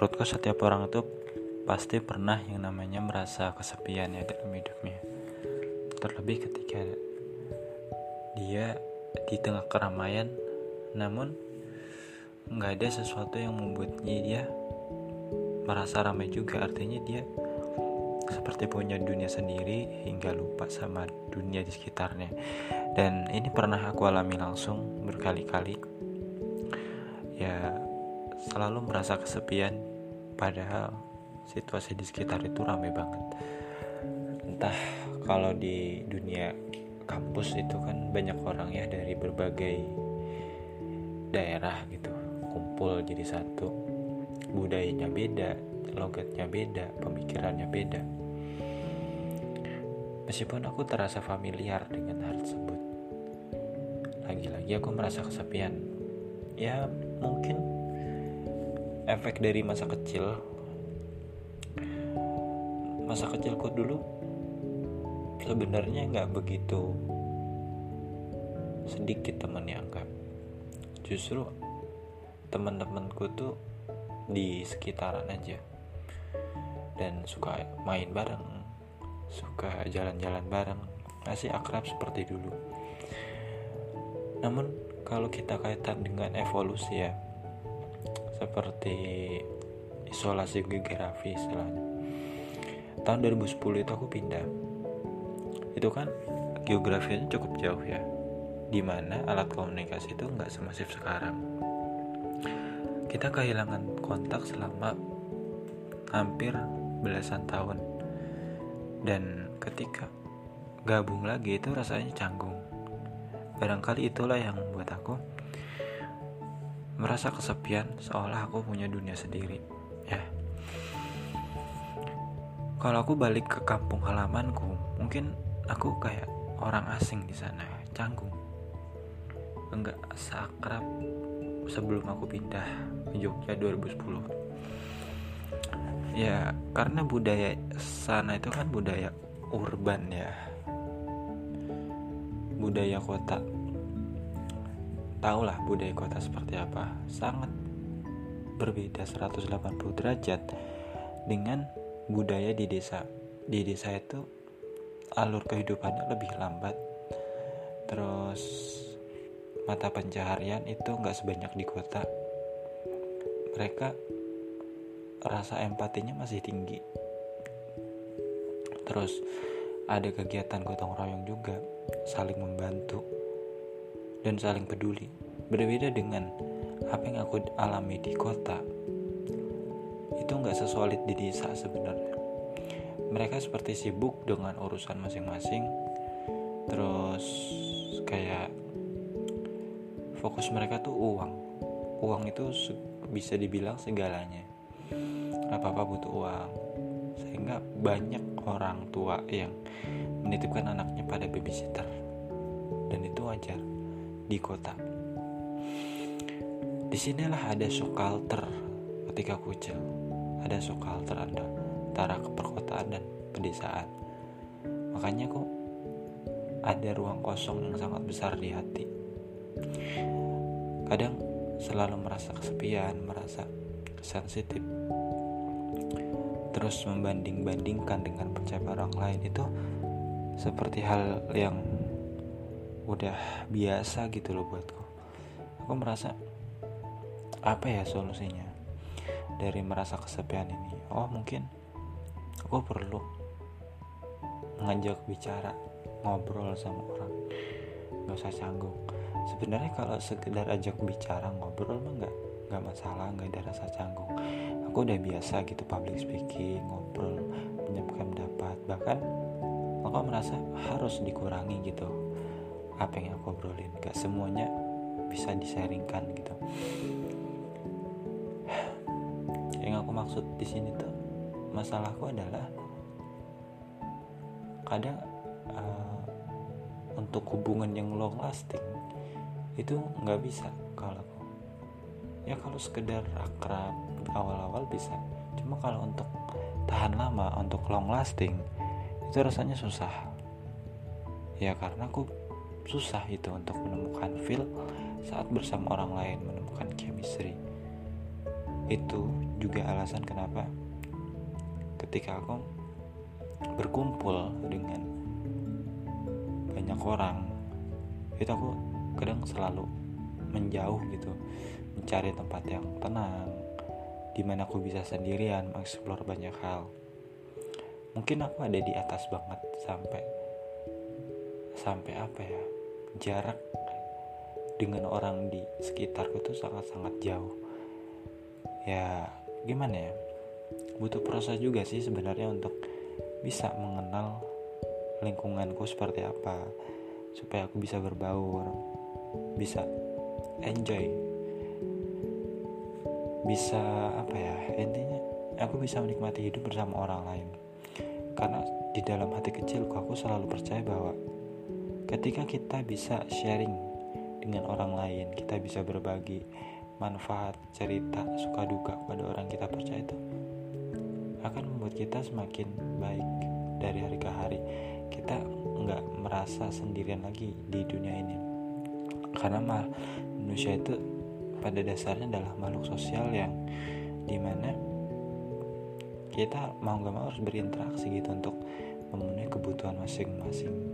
menurutku setiap orang itu pasti pernah yang namanya merasa kesepian ya dalam hidupnya. Terlebih ketika dia di tengah keramaian namun nggak ada sesuatu yang membuatnya dia merasa ramai juga. Artinya dia seperti punya dunia sendiri hingga lupa sama dunia di sekitarnya. Dan ini pernah aku alami langsung berkali-kali. Ya selalu merasa kesepian. Padahal situasi di sekitar itu ramai banget. Entah kalau di dunia kampus itu kan banyak orang ya dari berbagai daerah gitu. Kumpul jadi satu. Budayanya beda logatnya beda pemikirannya beda. Meskipun aku terasa familiar dengan hal tersebut lagi-lagi aku merasa kesepian. Ya mungkin efek dari masa kecil. Masa kecilku dulu sebenarnya nggak begitu sedikit teman yang anggap. Justru teman-temanku tuh di sekitaran aja. Dan suka main bareng suka jalan-jalan bareng masih akrab seperti dulu. Namun kalau kita kaitan dengan evolusi ya seperti isolasi geografi istilahnya tahun 2010 itu aku pindah. Itu kan geografinya cukup jauh ya di mana alat komunikasi itu nggak semasif sekarang. Kita kehilangan kontak selama hampir belasan tahun. Dan ketika gabung lagi itu rasanya canggung. Barangkali itulah yang membuat aku merasa kesepian seolah aku punya dunia sendiri. Ya. Kalau aku balik ke kampung halamanku mungkin aku kayak orang asing di sana canggung. Enggak sakrab sebelum aku pindah ke Jogja 2010 ya karena budaya sana itu kan budaya urban ya. Budaya kota tahulah budaya kota seperti apa. Sangat berbeda 180 derajat dengan budaya di desa. Di desa itu alur kehidupannya lebih lambat. Terus mata pencaharian itu nggak sebanyak di kota. Mereka rasa empatinya masih tinggi. Terus ada kegiatan gotong royong juga saling membantu dan saling peduli. Berbeda dengan apa yang aku alami di kota, itu nggak sesolid di desa sebenarnya. Mereka seperti sibuk dengan urusan masing-masing, terus kayak fokus mereka tuh uang. Uang itu bisa dibilang segalanya. Apa-apa butuh uang. Sehingga banyak orang tua yang menitipkan anaknya pada babysitter. Dan itu wajar di kota. Di sinilah ada sukalter ketika kucil. Ada sukalter antara perkotaan dan pedesaan. Makanya kok ada ruang kosong yang sangat besar di hati. Kadang selalu merasa kesepian, merasa sensitif. Terus membanding-bandingkan dengan pencapaian orang lain itu seperti hal yang udah biasa gitu loh buatku. Aku merasa apa ya solusinya dari merasa kesepian ini? Oh mungkin aku perlu ngajak bicara ngobrol sama orang. Nggak usah canggung. Sebenarnya kalau sekedar ajak bicara ngobrol mah nggak nggak masalah nggak ada rasa canggung. Aku udah biasa gitu public speaking ngobrol menyampaikan pendapat. Bahkan aku merasa harus dikurangi gitu apa yang aku obrolin. Gak semuanya bisa disaringkan gitu. Yang aku maksud di sini tuh masalahku adalah kadang uh, untuk hubungan yang long lasting itu nggak bisa kalau ya kalau sekedar akrab awal-awal bisa. Cuma kalau untuk tahan lama untuk long lasting itu rasanya susah. Ya karena aku susah itu untuk menemukan feel saat bersama orang lain menemukan chemistry. Itu juga alasan kenapa ketika aku berkumpul dengan banyak orang itu aku kadang selalu menjauh gitu mencari tempat yang tenang di mana aku bisa sendirian mengeksplor banyak hal. Mungkin aku ada di atas banget sampai sampai apa ya jarak dengan orang di sekitarku tuh sangat-sangat jauh. Ya gimana ya? Butuh proses juga sih sebenarnya untuk bisa mengenal lingkunganku seperti apa supaya aku bisa berbaur bisa enjoy. Bisa apa ya intinya aku bisa menikmati hidup bersama orang lain. Karena di dalam hati kecilku aku selalu percaya bahwa ketika kita bisa sharing dengan orang lain kita bisa berbagi manfaat cerita suka duka pada orang kita percaya itu akan membuat kita semakin baik dari hari ke hari. Kita nggak merasa sendirian lagi di dunia ini. Karena manusia itu pada dasarnya adalah makhluk sosial yang di mana kita mau gak mau harus berinteraksi gitu untuk memenuhi kebutuhan masing-masing